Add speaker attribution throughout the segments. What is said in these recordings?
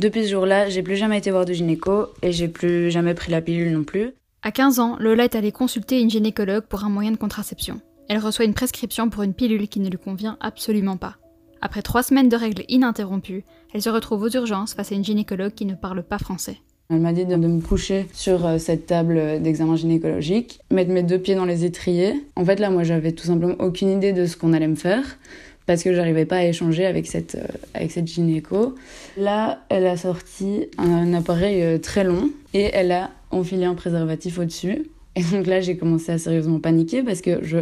Speaker 1: Depuis ce jour-là, j'ai plus jamais été voir de gynéco et j'ai plus jamais pris la pilule non plus.
Speaker 2: À 15 ans, Lola est allée consulter une gynécologue pour un moyen de contraception. Elle reçoit une prescription pour une pilule qui ne lui convient absolument pas. Après trois semaines de règles ininterrompues, elle se retrouve aux urgences face à une gynécologue qui ne parle pas français.
Speaker 1: Elle m'a dit de, me coucher sur euh, cette table d'examen gynécologique, mettre mes deux pieds dans les étriers. En fait, là, moi, j'avais tout simplement aucune idée de ce qu'on allait me faire parce que j'arrivais pas à échanger avec cette, euh, avec cette gynéco. Là, elle a sorti un appareil euh, très long et elle a enfilé un préservatif au-dessus. Et donc là, j'ai commencé à sérieusement paniquer parce que je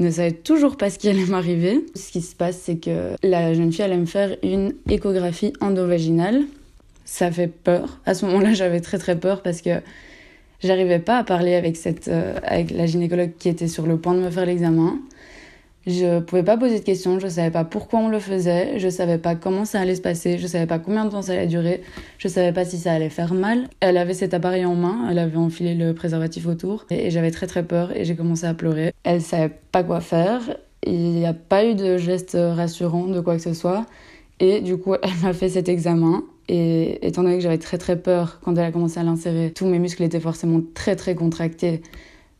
Speaker 1: ne savais toujours pas ce qui allait m'arriver. Ce qui se passe, c'est que la jeune fille allait me faire une échographie endovaginale. Ça fait peur. À ce moment-là, j'avais très très peur parce que j'arrivais pas à parler avec, cette, euh, avec la gynécologue qui était sur le point de me faire l'examen. Je pouvais pas poser de questions, je savais pas pourquoi on le faisait, je savais pas comment ça allait se passer, je savais pas combien de temps ça allait durer, je savais pas si ça allait faire mal. Elle avait cet appareil en main, elle avait enfilé le préservatif autour et, j'avais très très peur et j'ai commencé à pleurer. Elle savait pas quoi faire, il n'y a pas eu de geste rassurant de quoi que ce soit et du coup elle m'a fait cet examen et étant donné que j'avais très très peur quand elle a commencé à l'insérer, tous mes muscles étaient forcément très très contractés.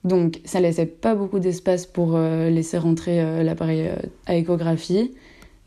Speaker 1: Donc ça laissait pas beaucoup d'espace pour euh, laisser rentrer euh, l'appareil euh, à échographie.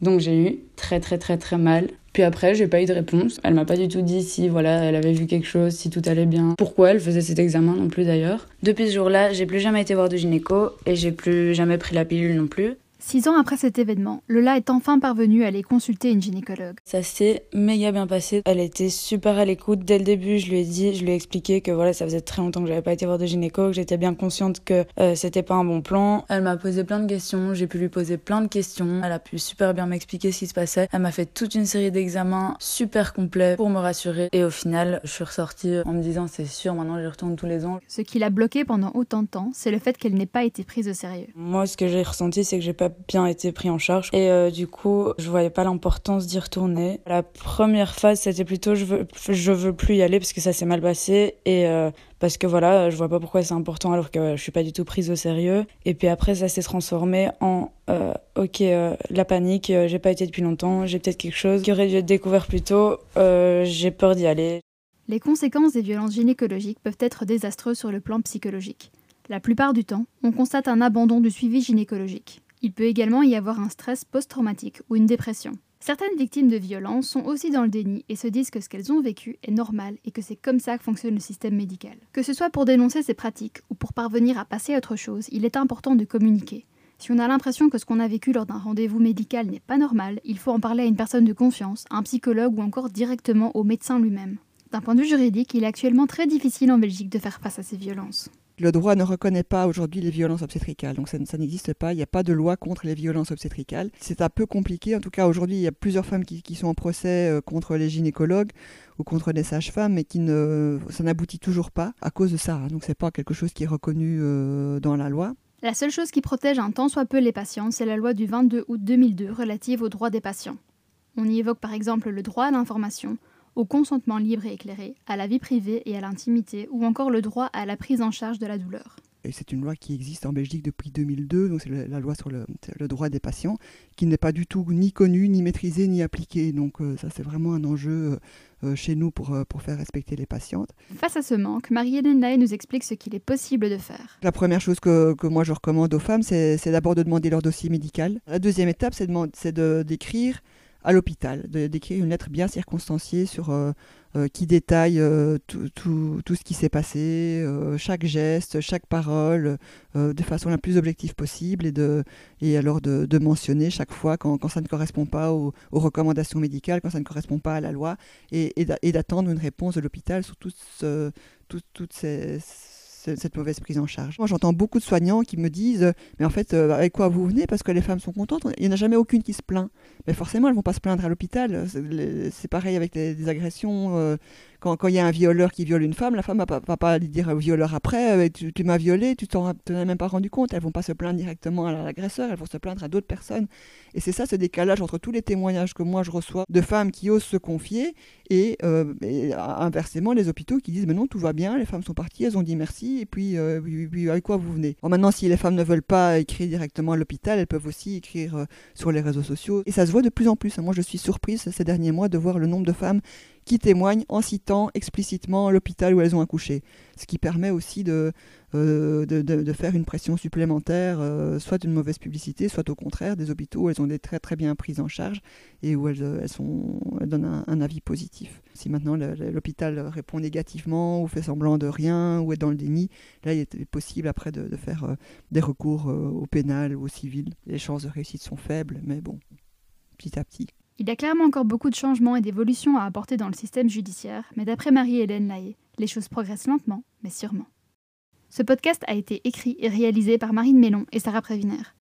Speaker 1: Donc j'ai eu très très très très mal. Puis après, j'ai pas eu de réponse. Elle m'a pas du tout dit si voilà, elle avait vu quelque chose, si tout allait bien. Pourquoi elle faisait cet examen non plus d'ailleurs. Depuis ce jour-là, j'ai plus jamais été voir de gynéco et j'ai plus jamais pris la pilule non plus.
Speaker 2: Six ans après cet événement, Lola est enfin parvenue à aller consulter une gynécologue.
Speaker 1: Ça s'est méga bien passé. Elle était super à l'écoute. Dès le début, je lui ai dit, je lui ai expliqué que voilà, ça faisait très longtemps que j'avais pas été voir de gynéco, que j'étais bien consciente que euh, c'était pas un bon plan. Elle m'a posé plein de questions, j'ai pu lui poser plein de questions. Elle a pu super bien m'expliquer ce qui se passait. Elle m'a fait toute une série d'examens super complets pour me rassurer. Et au final, je suis ressortie en me disant, c'est sûr, maintenant je retourne tous les ans.
Speaker 2: Ce qui l'a bloquée pendant autant de temps, c'est le fait qu'elle n'ait pas été prise au sérieux.
Speaker 1: Moi, ce que j'ai ressenti, c'est que j'ai pas bien été pris en charge. Et euh, du coup, je voyais pas l'importance d'y retourner. La première phase, c'était plutôt je veux, je veux plus y aller parce que ça s'est mal passé et euh, parce que voilà, je vois pas pourquoi c'est important alors que je suis pas du tout prise au sérieux. Et puis après, ça s'est transformé en euh, ok, la panique, j'ai pas été depuis longtemps, j'ai peut-être quelque chose qui aurait dû être découvert plus tôt, j'ai peur d'y aller.
Speaker 2: Les conséquences des violences gynécologiques peuvent être désastreuses sur le plan psychologique. La plupart du temps, on constate un abandon du suivi gynécologique. Il peut également y avoir un stress post-traumatique ou une dépression. Certaines victimes de violences sont aussi dans le déni et se disent que ce qu'elles ont vécu est normal et que c'est comme ça que fonctionne le système médical. Que ce soit pour dénoncer ces pratiques ou pour parvenir à passer à autre chose, il est important de communiquer. Si on a l'impression que ce qu'on a vécu lors d'un rendez-vous médical n'est pas normal, il faut en parler à une personne de confiance, un psychologue ou encore directement au médecin lui-même. D'un point de vue juridique, il est actuellement très difficile en Belgique de faire face à ces violences.
Speaker 3: Le droit ne reconnaît pas aujourd'hui les violences obstétricales, donc ça, n'existe pas. Il n'y a pas de loi contre les violences obstétricales. C'est un peu compliqué. En tout cas, aujourd'hui, il y a plusieurs femmes qui, sont en procès euh, contre les gynécologues ou contre les sages-femmes, mais qui ne, ça n'aboutit toujours pas à cause de ça. Donc, c'est pas quelque chose qui est reconnu euh, dans la loi.
Speaker 2: La seule chose qui protège un tant soit peu les patients, c'est la loi du 22 août 2002 relative aux droits des patients. On y évoque par exemple le droit à l'information, au consentement libre et éclairé, à la vie privée et à l'intimité, ou encore le droit à la prise en charge de la douleur.
Speaker 3: Et c'est une loi qui existe en Belgique depuis 2002, donc c'est la loi sur le, droit des patients, qui n'est pas du tout ni connue, ni maîtrisée, ni appliquée. Donc euh, ça c'est vraiment un enjeu euh, euh, chez nous pour, pour faire respecter les patientes.
Speaker 2: Face à ce manque, Marie-Hélène Lay nous explique ce qu'il est possible de faire.
Speaker 3: La première chose que, que moi je recommande aux femmes, c'est d'abord de demander leur dossier médical. La deuxième étape, c'est d'écrire à l'hôpital, d'écrire une lettre bien circonstanciée sur euh, euh, qui détaille euh, tout, ce qui s'est passé, chaque geste, chaque parole, de façon la plus objective possible, et, de, et alors de, mentionner chaque fois quand, ça ne correspond pas aux, recommandations médicales, quand ça ne correspond pas à la loi, et, et d'attendre une réponse de l'hôpital sur toutes ces cette mauvaise prise en charge. Moi, j'entends beaucoup de soignants qui me disent Mais en fait, euh, avec quoi vous venez? Parce que les femmes sont contentes. Il n'y en a jamais aucune qui se plaint. Mais forcément, elles ne vont pas se plaindre à l'hôpital. C'est pareil avec des, agressions. Euh, quand il y a un violeur qui viole une femme, la femme ne va, pas lui dire au violeur après euh, Tu, m'as violé, tu t'en as même pas rendu compte. Elles vont pas se plaindre directement à l'agresseur, elles vont se plaindre à d'autres personnes. Et c'est ça ce décalage entre tous les témoignages que moi je reçois de femmes qui osent se confier et, inversement les hôpitaux qui disent Mais non, tout va bien, les femmes sont parties, elles ont dit merci et puis, euh, avec quoi vous venez? maintenant, si les femmes ne veulent pas écrire directement à l'hôpital, elles peuvent aussi écrire euh, sur les réseaux sociaux. Et ça se voit de plus en plus. Moi, je suis surprise ces derniers mois de voir le nombre de femmes qui témoignent en citant explicitement l'hôpital où elles ont accouché. Ce qui permet aussi de, euh, de, faire une pression supplémentaire, euh, soit d'une mauvaise publicité, soit au contraire des hôpitaux où elles ont des très très bien prises en charge et où elles, elles, sont, donnent un, avis positif. Si maintenant l'hôpital répond négativement ou fait semblant de rien ou est dans le déni, là il est possible après de, faire euh, des recours au pénal ou au civil. Les chances de réussite sont faibles, mais bon, petit à petit.
Speaker 2: Il y a clairement encore beaucoup de changements et d'évolutions à apporter dans le système judiciaire, mais d'après Marie-Hélène Lahaye, les choses progressent lentement, mais sûrement. Ce podcast a été écrit et réalisé par Marine Mélon et Sarah Prévinaire.